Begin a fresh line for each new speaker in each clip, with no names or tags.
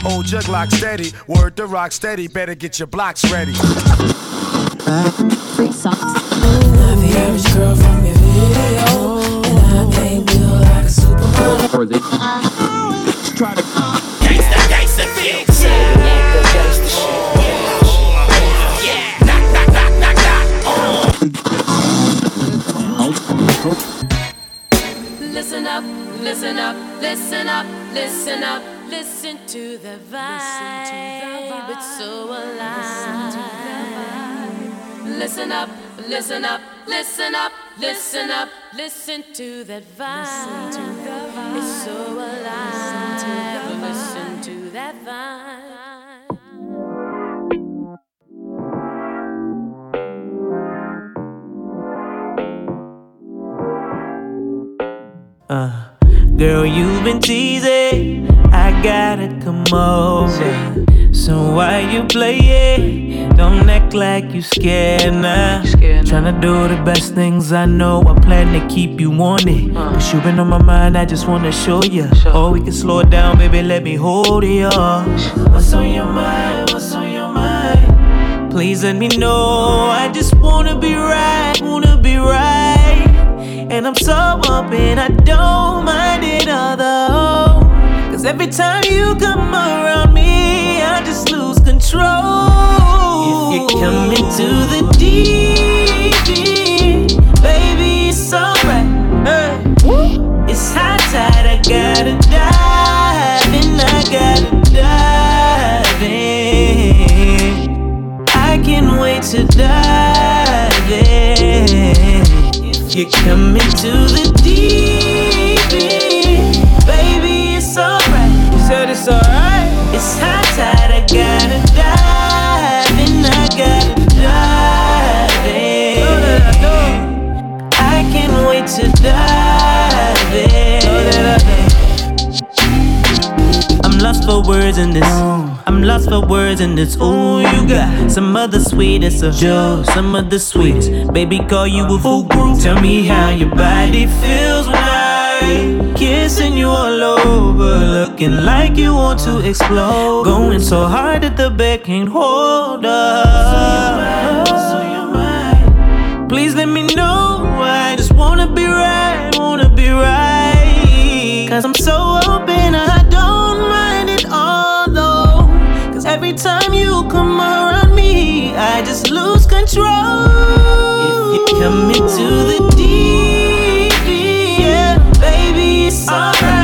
Star, hold your Glock steady. Word to rock steady, better get your blocks ready.
Free socks.
Not the average girl from your video, and I ain't built like a supermodel.
try to
Gangsta, gangsta, fix
Listen up, listen up, listen up, listen up, listen to the vibe. It's so alive. Listen up, listen up, listen up, listen up, listen to that vibe. It's so alive. Listen to that vibe.
Uh, girl, you've been teasing. Gotta come over. So why you play it? Don't act like you scared now. Tryna do the best things I know. I plan to keep you on it. Cause you been on my mind, I just wanna show you. Or oh, we can slow it down, baby, let me hold up. What's on your mind? What's on your mind? Please let me know. I just wanna be right, wanna be right. And I'm so open, I don't mind it although. Cause every time you come around me, I just lose control. If you come into the deep baby, it's alright. Hey. It's high tide, I gotta dive in, I gotta dive in. I can't wait to dive in. If you come into the deep for words in this. I'm lost for words in this. Ooh, you got some of the sweetest of Joe, some of the sweetest. Baby, call you a fool. Tell me how your body feels when I kissing you all over, looking like you want to explode. Going so hard that the bed can't hold up. So you're right. Please let me know. I just wanna be right, wanna be right. Cause I'm so open, time you come around me, I just lose control. If you come into the deep yeah, baby, it's alright.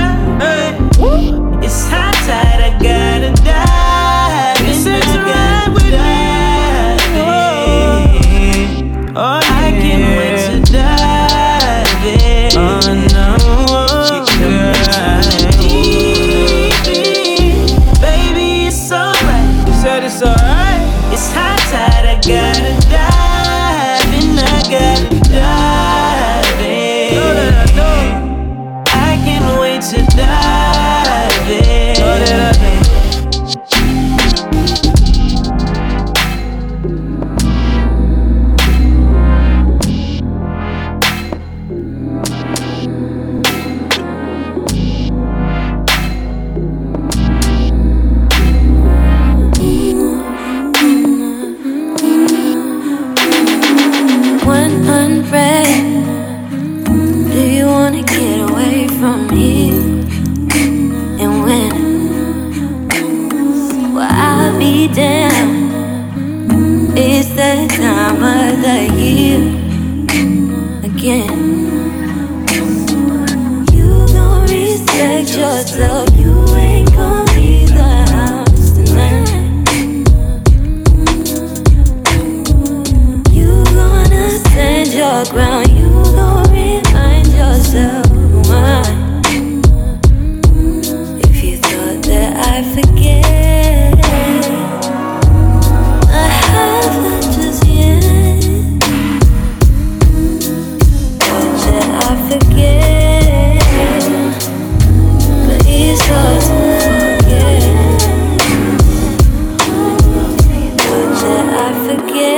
I
forget.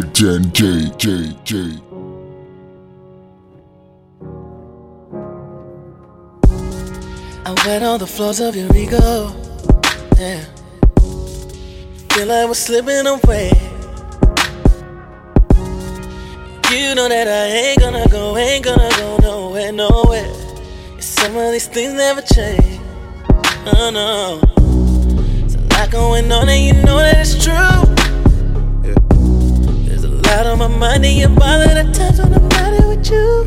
By DJ J J J.
I wet all the floors of your ego. Yeah. Feel I was slipping away. You know that I ain't gonna go, ain't gonna go nowhere, nowhere. Some of these things never change. Oh no. There's a lot going on, and you know that it's true. A on my mind, and you're bothered at times when I'm riding with you.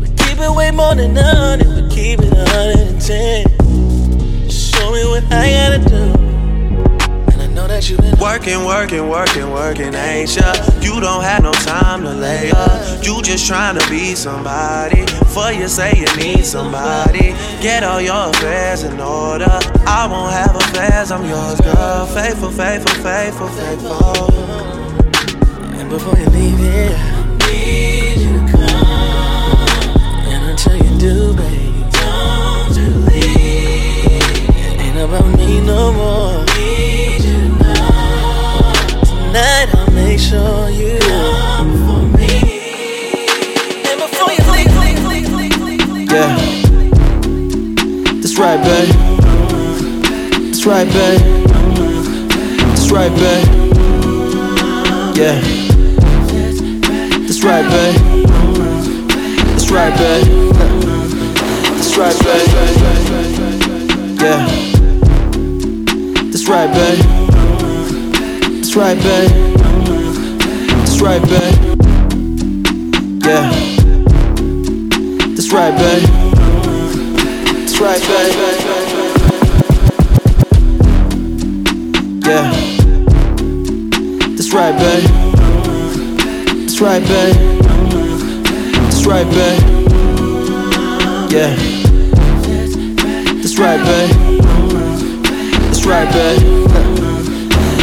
We keep it way more than honey, we keep it a hundred and ten. Show me what I gotta do. And I know that you've been
Working, working, working, working, ain't ya? You don't have no time to lay up. You just trying to be somebody. For you say you need somebody. Get all your affairs in order. I won't have affairs, I'm yours, girl. Faithful, faithful, faithful, faithful.
Before you leave here, I need you to come. And until you do, baby, don't you leave. It ain't about me no more. Need you to know. Tonight I'll make sure you come for me. And before you leave,
Yeah. That's right, babe. That's right, babe. That's right, babe. Yeah. That's right, babe. That's right, babe. That's right, babe. Yeah. That's right, babe. That's right, babe. That's right, babe. Yeah. That's right, babe. That's right, babe. Yeah. That's right, babe. That's right, babe. That's right, babe. Yeah. That's right, babe. That's right, babe.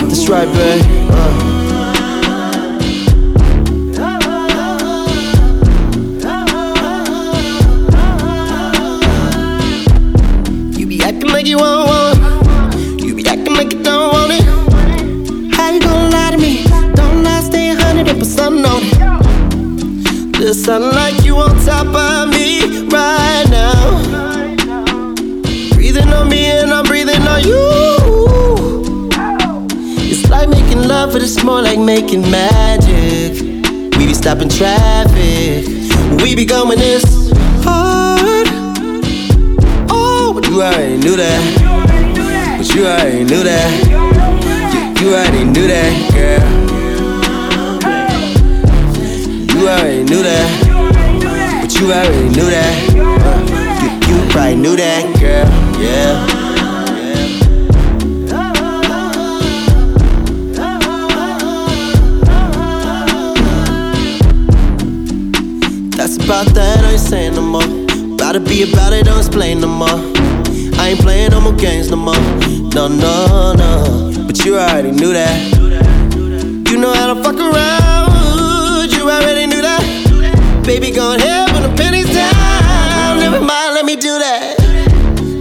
That's right, babe. Uh. Sound like you on top of me right now. Breathing on me and I'm breathing on you. It's like making love, but it's more like making magic. We be stopping traffic. We be going this hard. Oh, but you already knew that. But you already knew that. You, you already knew that, girl. Already knew that. But you already knew that. Uh, you, you probably knew that, girl. Yeah. That's about that, I ain't saying no more. To be about it, don't explain no more. I ain't playing no more games no more. No, no, no. But you already knew that. You know how to fuck around. Baby, go ahead when the pennies down. Never mind, let me do that.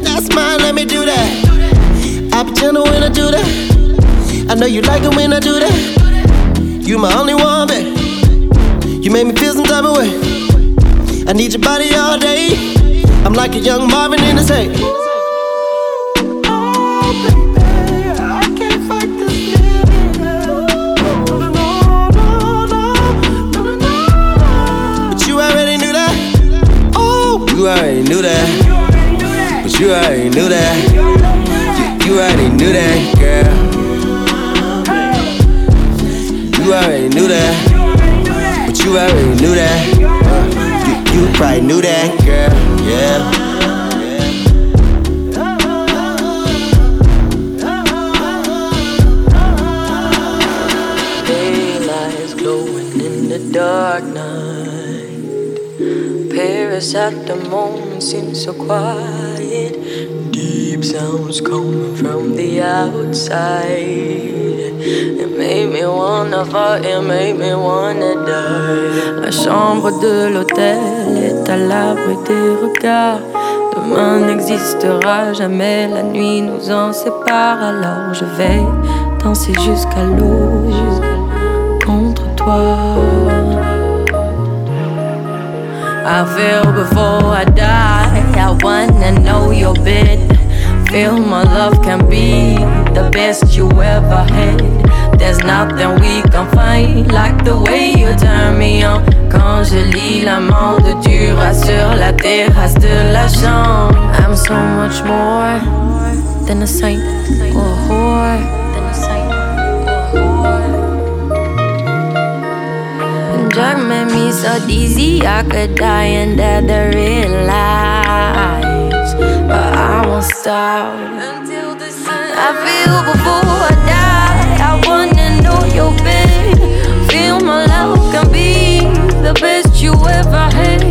That's mine, let me do that. I be gentle when I do that. I know you like it when I do that. You my only one, babe. You make me feel some type of way. I need your body all day. I'm like a young Marvin in his hay. You already knew that. But you already knew that. You, already knew that, girl. You already knew that. But you already knew that. Uh, you, you probably knew that, girl. Yeah.
Dark. Paris at the moment seems so quiet. Deep sounds coming from the outside. It made me wanna fall, it made me wanna die.
La chambre de l'hôtel est à l'abri des regards. Demain n'existera jamais, la nuit nous en sépare. Alors je vais danser jusqu'à l'eau contre toi.
I feel before I die. I wanna know your bed. Feel my love can be the best you ever had. There's nothing we can find like the way you turn me on. Quand je lis la mort de tu sur la terrasse de la chambre.
I'm so much more than a saint or a whore.
Drug made me so dizzy I could die and dead the real lies. But I won't stop until the sun. I feel before I die. I wanna know your pain. Feel my love can be the best you ever had.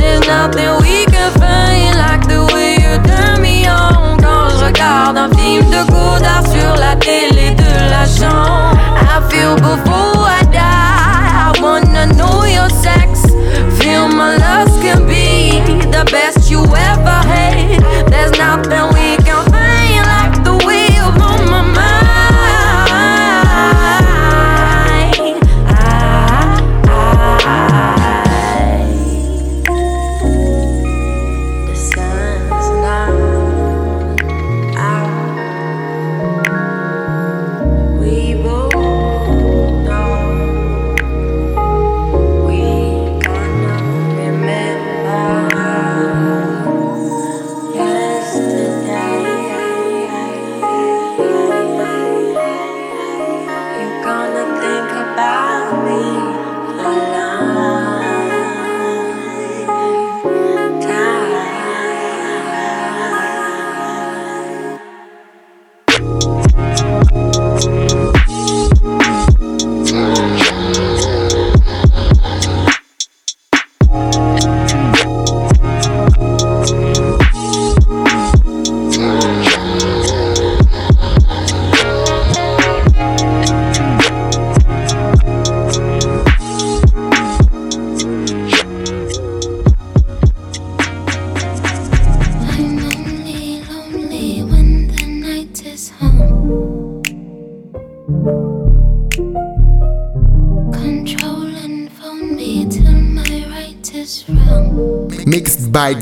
There's nothing we can find like the way you turn me on. Quand je regarde un film de Godard sur la télé de la chambre. I feel before the best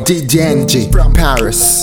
By from Paris.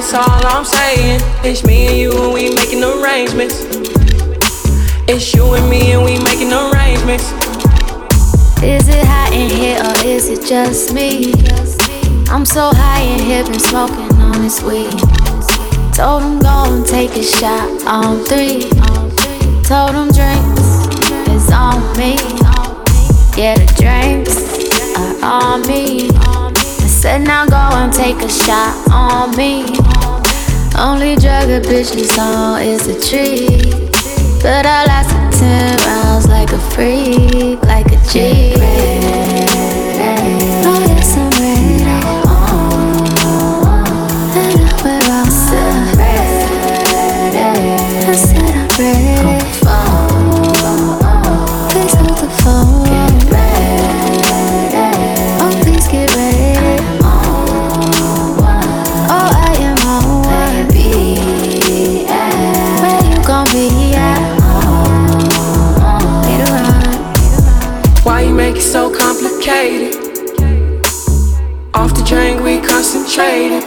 That's all I'm saying. It's me and you, and we making arrangements. It's you and me, and we making arrangements.
Is it hot in here or is it just me? I'm so high in here, been smoking on this weed. Told him go and take a shot on three. Told him drinks is on me. Yeah, the drinks are on me. Said now go and take a shot on me. Only drug a bitch is on is a tree. But I lasted 10 rounds like a freak, like a G.
concentrated.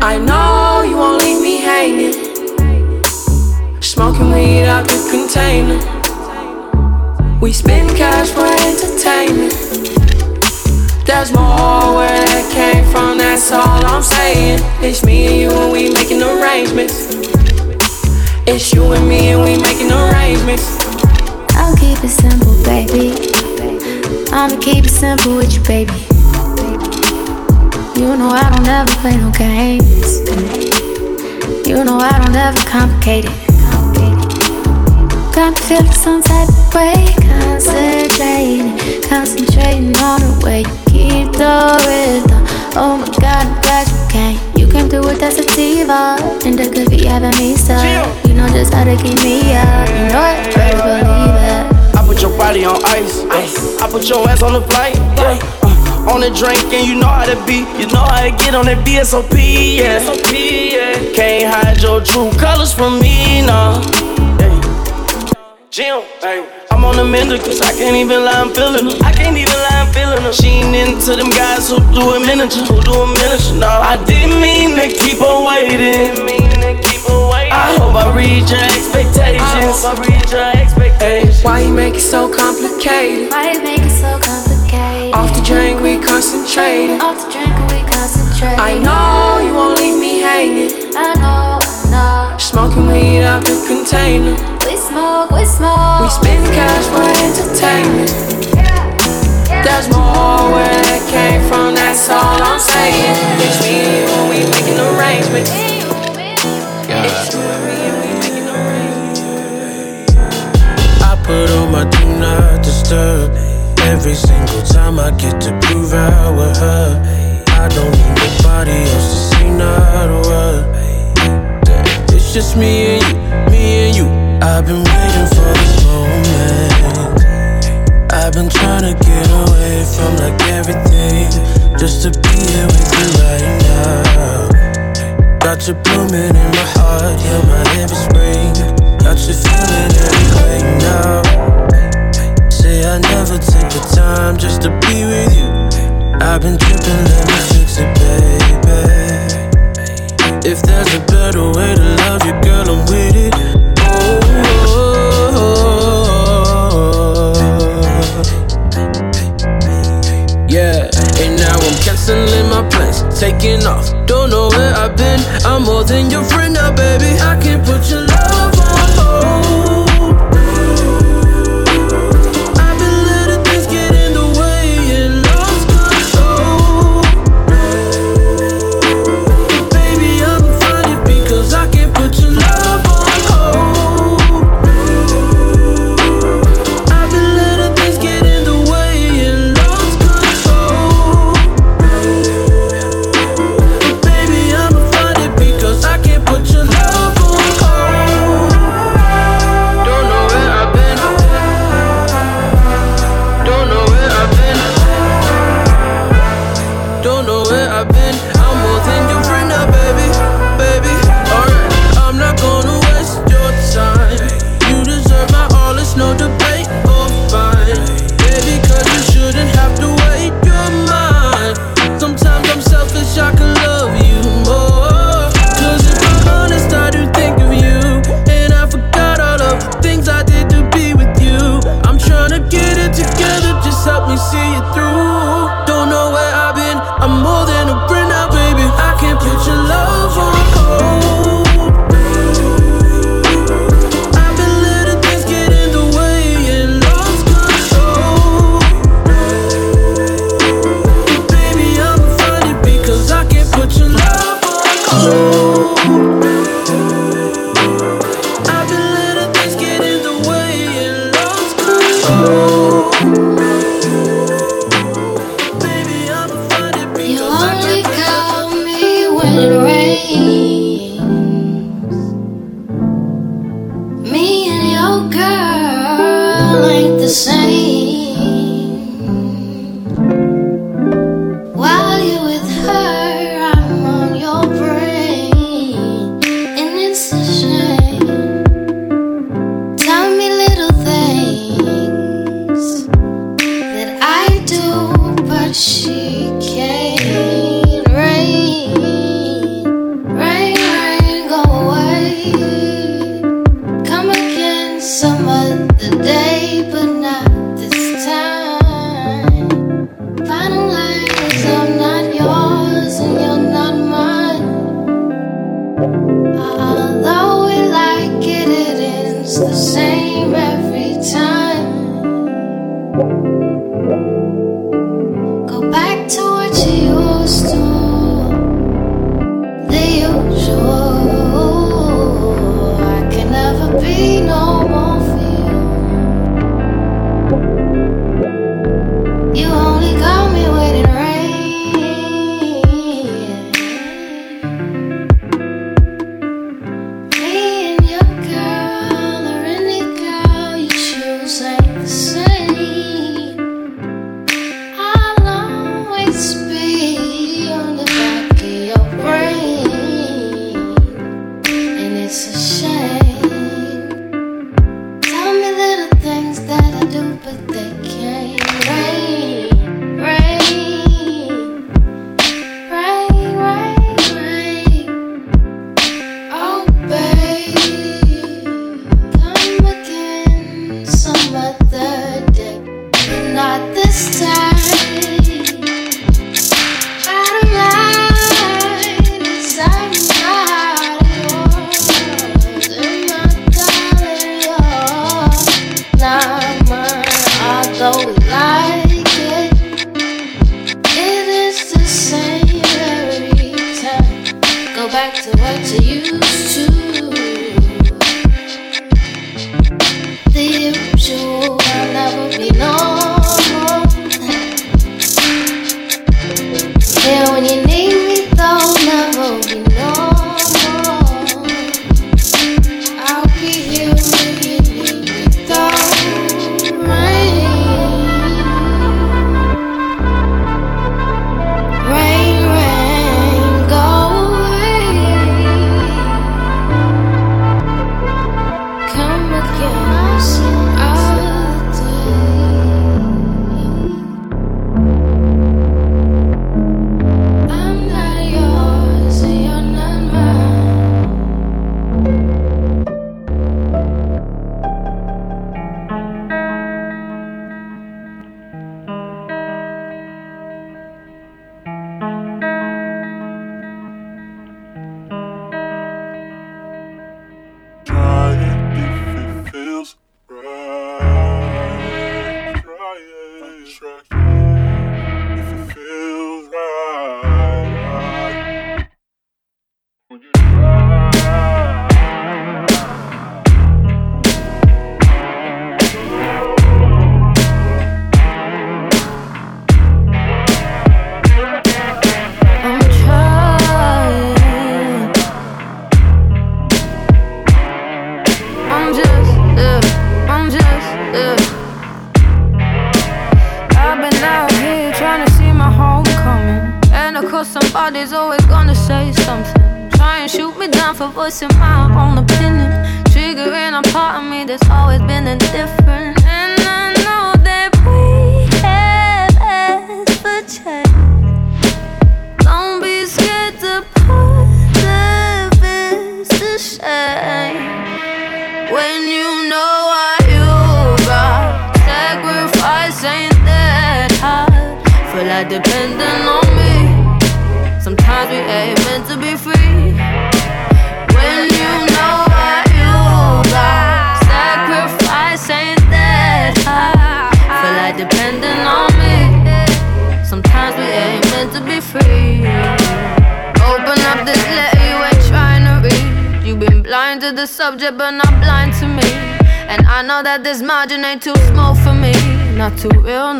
I know you won't leave me hanging. Smoking weed out the container. We spend cash for entertainment. There's more where that came from, that's all I'm saying. It's me and you, and we making arrangements. It's you and me, and we making arrangements.
I'll keep it simple, baby. I'ma keep it simple with you, baby. You know I don't ever play no games. You know I don't ever complicate it. Got me feeling some type of way. Concentrating, concentrating on the way you keep the rhythm. Oh my god, I'm glad you came. You came through with that sativa. And it could be having me stuck. You know just how to keep me up. You know I try to believe it.
I put your body on ice. ice. I put your ass on the flight. Yeah. On the drink, and you know how to be. You know how to get on that VSOP, Yeah. VSOP, yeah. Can't hide your true colors from me, no. Hey. Jim, hey. I'm on the mender, cause I can't even lie, I'm feeling her. I can't even lie, I'm feeling her. She ain't into them guys who do a miniature, who do a miniature. No, I didn't mean to keep her waiting. I hope I read your expectations. I hope I read your expectations.
Why you make it so complicated?
Why you make it so complicated?
Off the drink, we concentrated.
Off the drink, we concentrate.
I know you won't leave me hanging.
I know, I know.
Smoking weed out the container.
We smoke, we smoke.
We spend cash for entertainment. There's more where that came from, that's all I'm saying. It's me and you, and we making arrangements. It's you and me, and we making arrangements.
I put on my do not disturb. Every single time I get to prove out with her. I don't need nobody else to see not a word. It's just me and you, me and you. I've been waiting for this moment. I've been trying to get away from like everything. Just to be here with you right now. Got you blooming in my heart, yeah, my every spring. Got you feeling every way now. Say I never take the time just to be with you. I've been tripping, let me fix it, baby. If there's a better way to love you, girl, I'm with it. Oh, yeah, and now I'm canceling my plans, taking off. Don't know where I've been. I'm more than your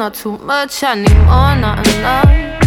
not too much anymore, not enough.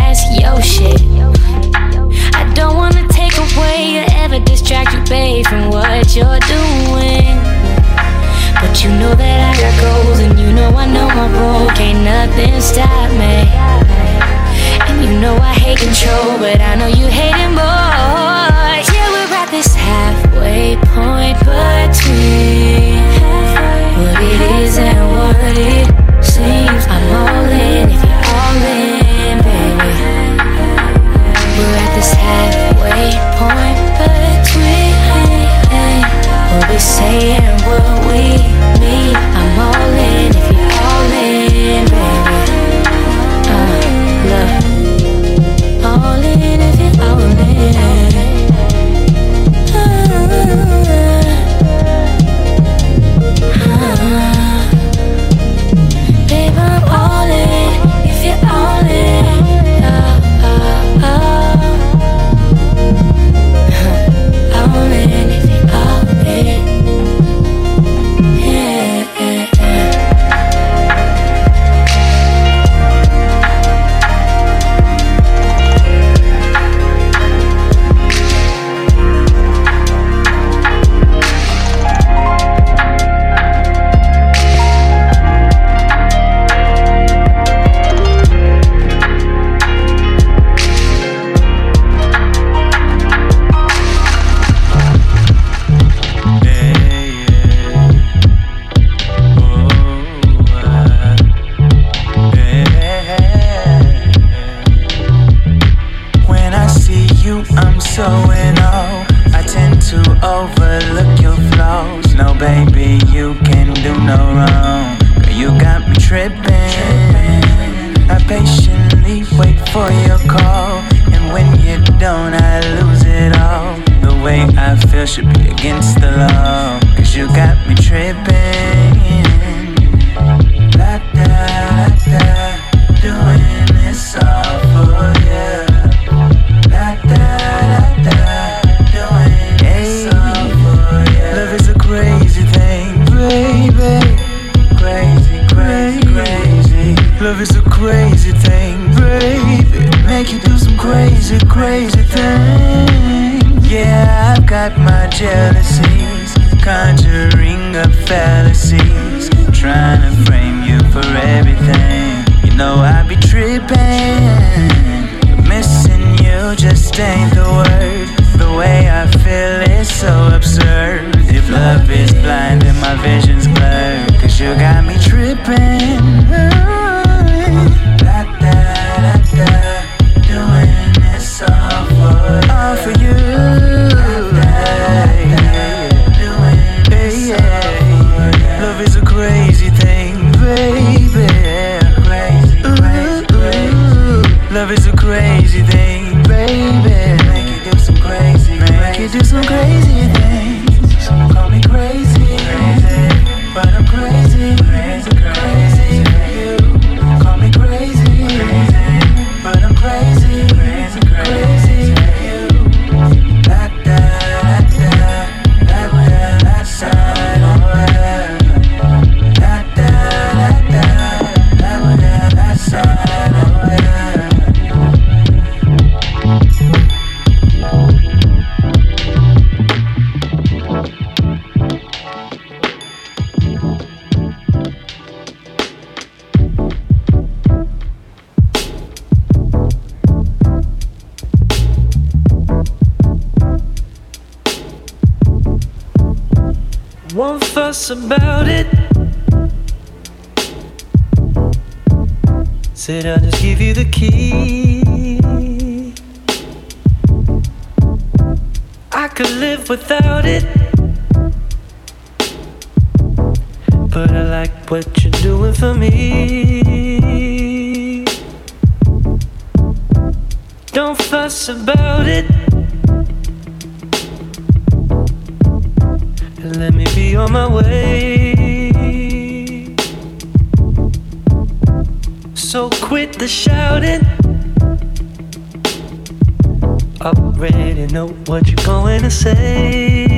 that's your shit. I don't wanna take away or ever distract you, babe, from what you're doing. But you know that I got goals, and you know I know my role. Can't nothing stop me. And you know I hate control, but I know you hate it,
both. Overlook your flaws. No, baby, you can do no wrong. Girl, you got me tripping. I patiently wait for your call. And when you don't, I lose it all. The way I feel should be against the law. Cause you got me tripping. La crazy, crazy things. Yeah, I've got my jealousies, conjuring up fallacies, trying to frame you for everything. You know I be tripping, missing you just ain't the word. The way I feel is so About it. Said I'll just give you the key. I could live without it. But I like what you're doing for me. Don't fuss about it. Shouting. Already know what you're going to say.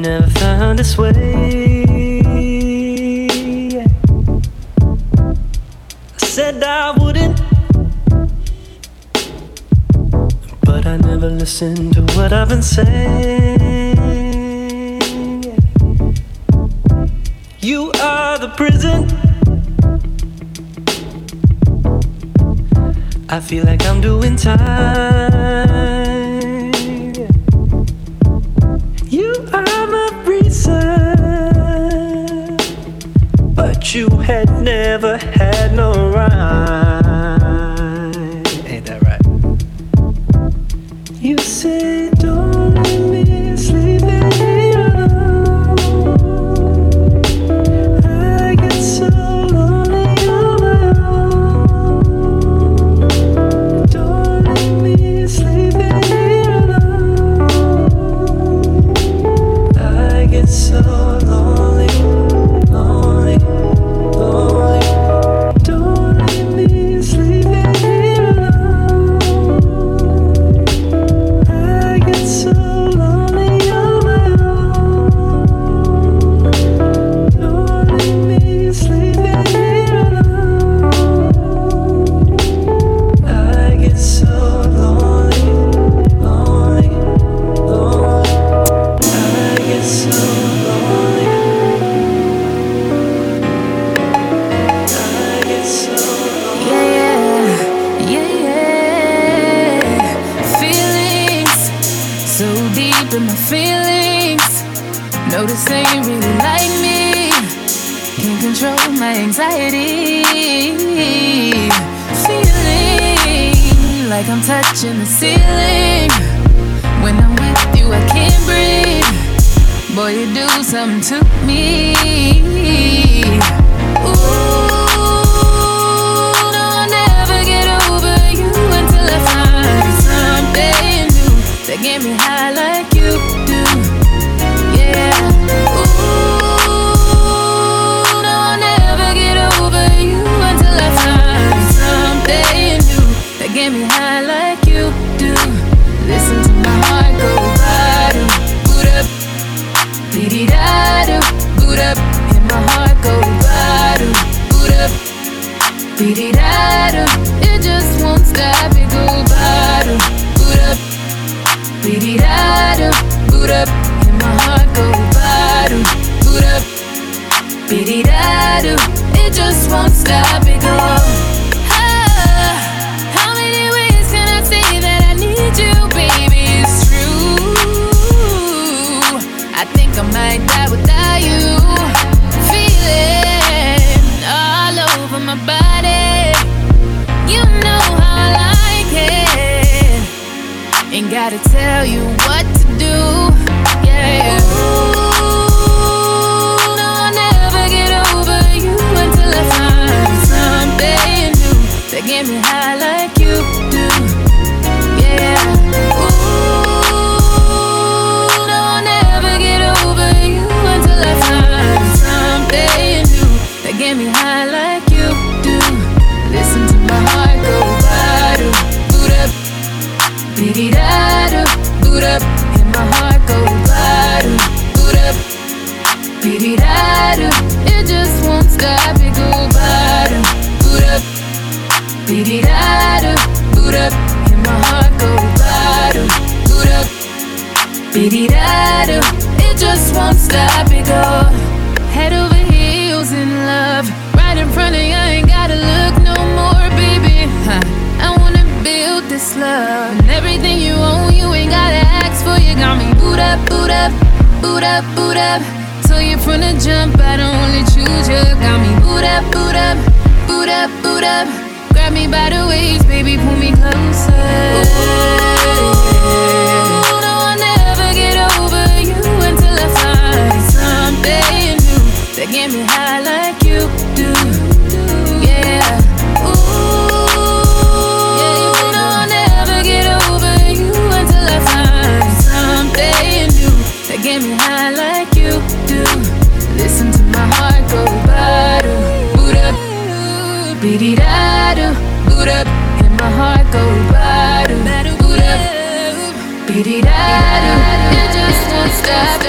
Never found its way. I said I wouldn't, but I never listened to what I've been saying. You are the prison. I feel like I'm doing time.
Like I'm touching the ceiling. When I'm with you, I can't breathe. Boy, you do something to me. Ooh. No, I'll never get over you until I find something new that get me high like up, and my heart go bada, boot up, dee da do. It just won't stop, it go bada, boot up. Beat da do, boot up, and my heart go bada, boot up. Beat da do, it just won't stop, it gotta tell you what to do. Yeah. Ooh, no, I'll never get over you until I find something new that get me high Da do, it just won't stop, it go bada, boot up. Da do, boot up, and my heart go bada, boot up. Da do, it just won't stop, it go. Head over heels in love, right in front of you, ain't gotta look no more, baby. I wanna build this love. Everything you own, you ain't gotta ask for. You got me boot up, boot up, boot up, boot up. Told you from the jump, I don't only choose you. Got me boot up, boot up, boot up, boot up. Grab me by the waist, baby, pull me closer. Ooh, no, I'll never get over you until I find something new that get me high like you do. Yeah. Ooh, no, I'll never get over you until I find something new that get me high beat da do, boot up, and my heart go bada, boot up, beat da do. It just won't stop.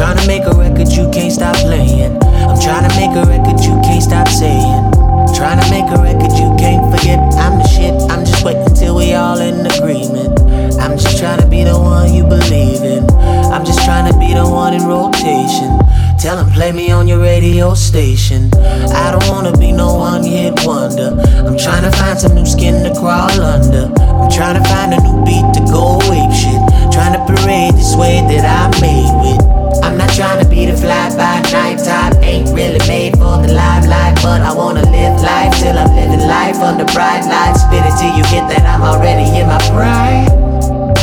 trying to make a record you can't stop playing. I'm trying to make a record you can't stop
saying. I'm trying to
make a record you can't forget. I'm the shit. I'm just waiting till we all in
agreement. I'm just trying to be the one you believe in. I'm just trying to be the one in rotation. Tell them play me on your radio station. I don't wanna be no one hit wonder. I'm trying to find some new skin to crawl under. I'm trying to find a new beat to go ape shit. Trying to parade this way that I made with. I'm not trying to be the fly by night type. Ain't really made for the limelight, but I wanna live life till I'm living life under bright lights. Spit it till you get that I'm already in my pride.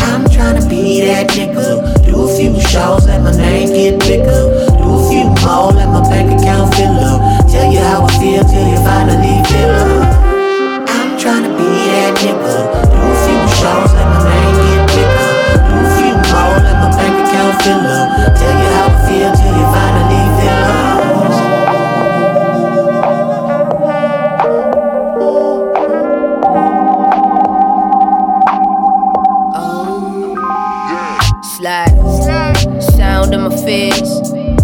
I'm trying to be that nigga. Do a few shows, let my name get bigger. Do a few more, let my bank account fill up. Tell you how I feel till you finally feel up. I'm trying to be that nigga. Do a few shows, let my name get my bank account. Tell you how I feel till you finally fill up.
Slide. Sound of my fears.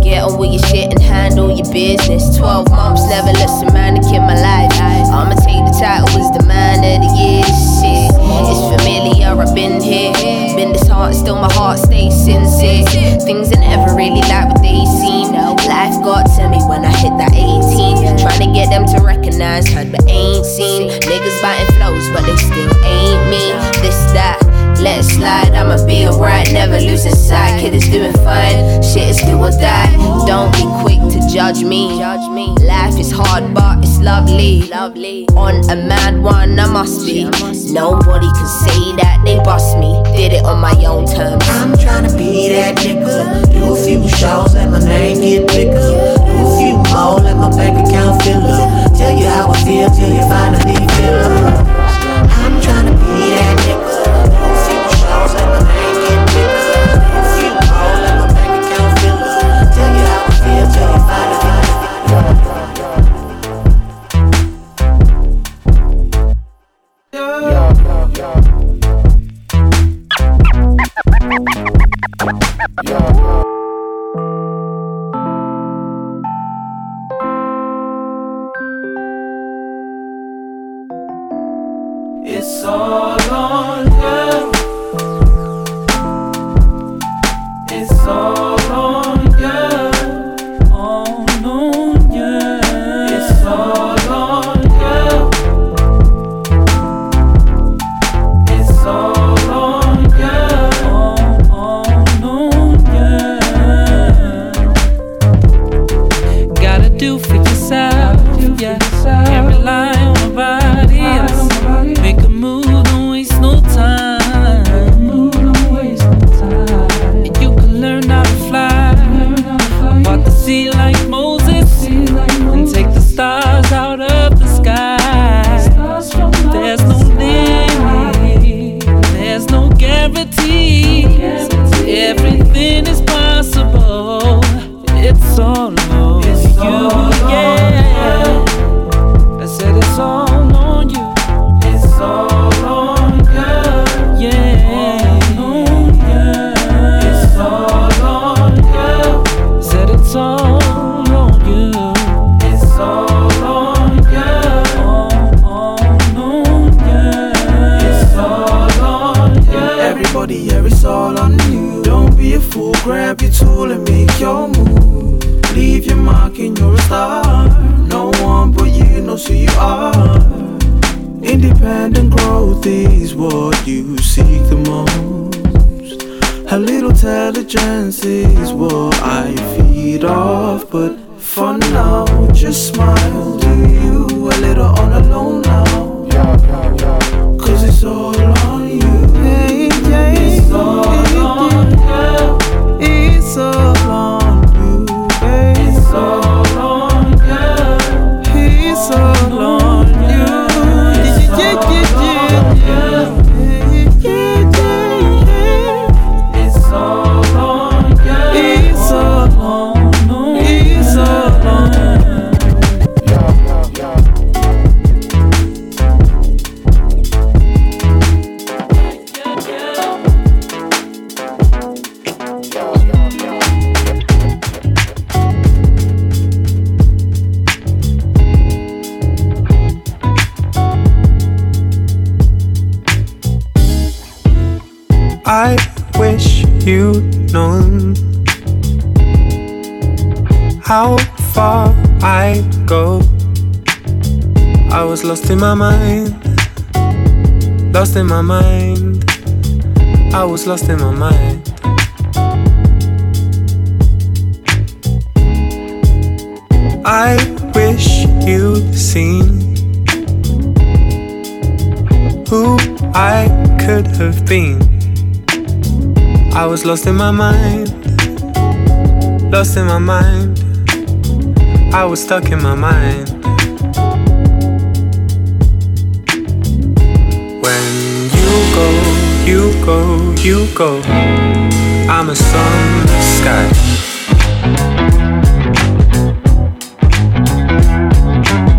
Get on with your shit and handle your business. 12 months, never let a man in my life. I'ma take the title as the man of the year. Shit, it's familiar, I've been here. Hard, still my heart stays sincere. Things are never really like what they seem. Life got to me when I hit that 18. Trying to get them to recognize, heard but ain't seen. Niggas biting flows, but they still ain't me. This, that. Let it slide, I'ma be alright, never losing sight. Kid is doing fine, shit is do or die. Don't be quick to judge me. Life is hard, but it's lovely. Lovely. On a mad one, I must be. Nobody can say that they bust me. Did it on my own terms.
I'm trying to be that nigga. Do a few shows, let my name get bigger. Do a few more, let my bank account fill up. Tell you how I feel till you finally fill up.
Mind. I was lost in my mind. I wish you'd seen who I could have been. I was lost in my mind, lost in my mind. I was stuck in my mind. You go, you go, I'm a the sky.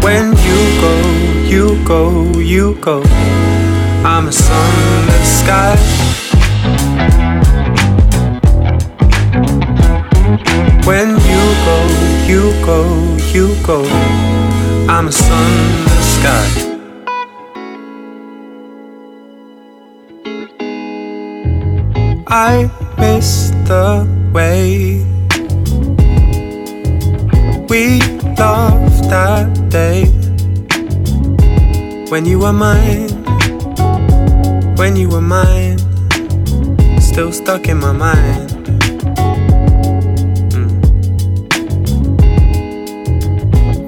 When you go, you go, you go, I'm a sun in the sky. When you go, you go, you go, I'm a sun in the sky. I miss the way. We loved that day. When you were mine, when you were mine, still stuck in my mind. Mm.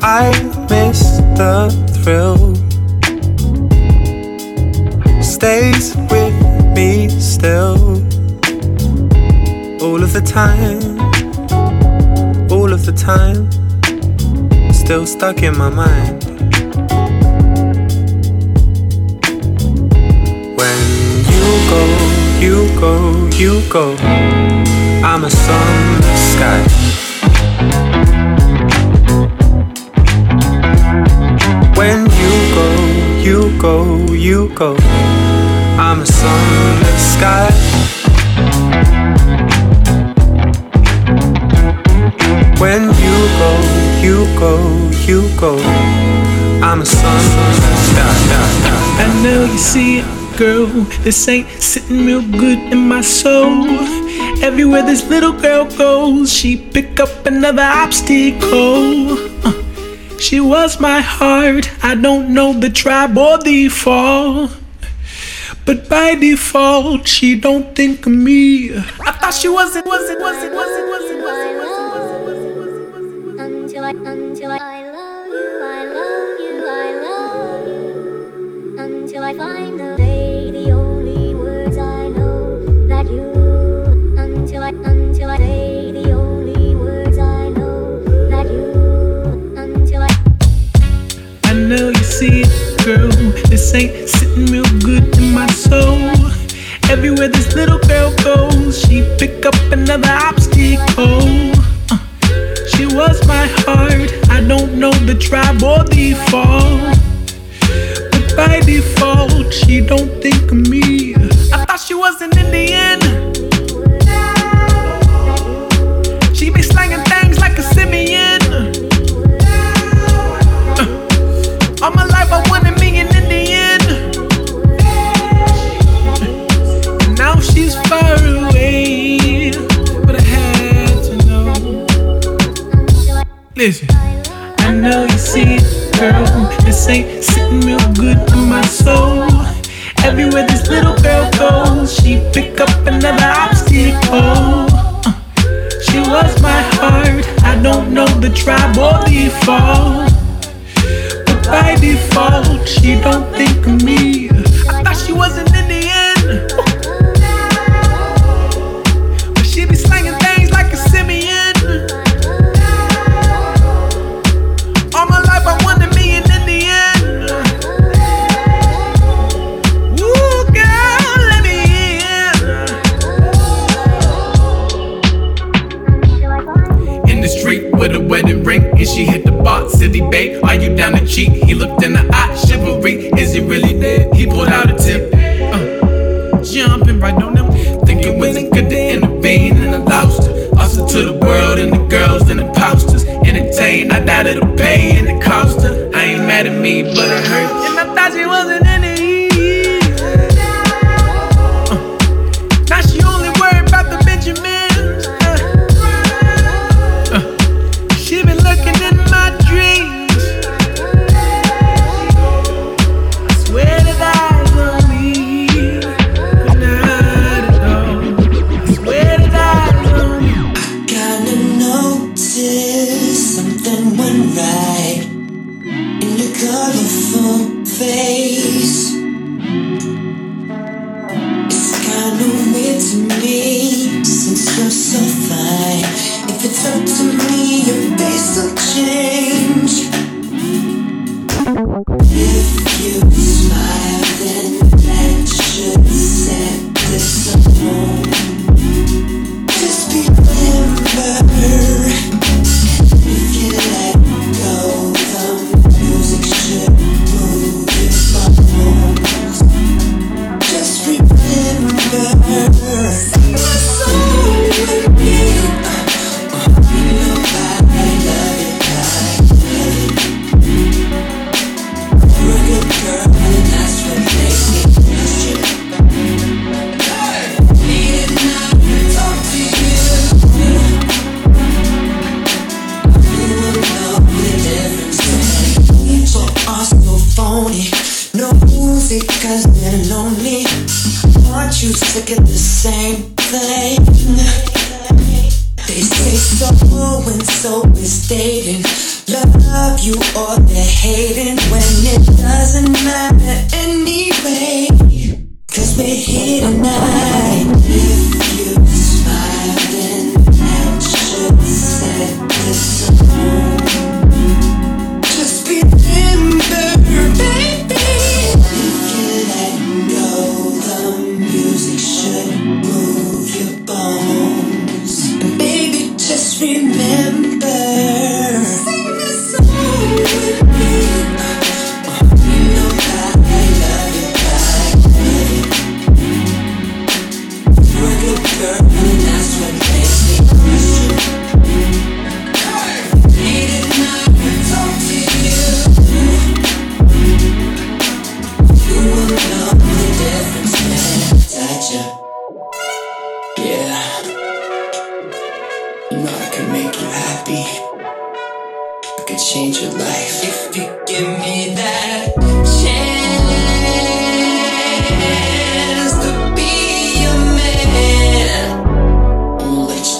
I miss the thrill, stays with me still all of the time, all of the time, still stuck in my mind. When you go, you go, you go, I'm a sun sky. When you go, you go, you go, I'm a sun sky. When you go, you go, you go. I'm a the.
I know you see it, girl. This ain't sitting real good in my soul. Everywhere this little girl goes, she pick up another obstacle. She was my heart. I don't know the tribe or the fall. But by default, she don't think of me. I thought she wasn't, wasn't, wasn't, wasn't, wasn't,
I, until I, I love you, I love you, I love you. Until I find the day, the only words I know that you. Until I, until I say the only words I know that you. Until I.
I know you see it, girl. This ain't sitting real good in my soul. Everywhere this little girl goes, she pick up another obstacle. Was my heart. I don't know the tribe or the fall. But by default, she don't think of me. I thought she was an Indian. Listen, I know you see it, girl. This ain't sitting real good in my soul. Everywhere this little girl goes, she pick up another obstacle. Uh, she was my heart. I don't know the tribe or the fall. But by default, she don't think of me. I thought she was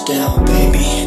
down,
baby.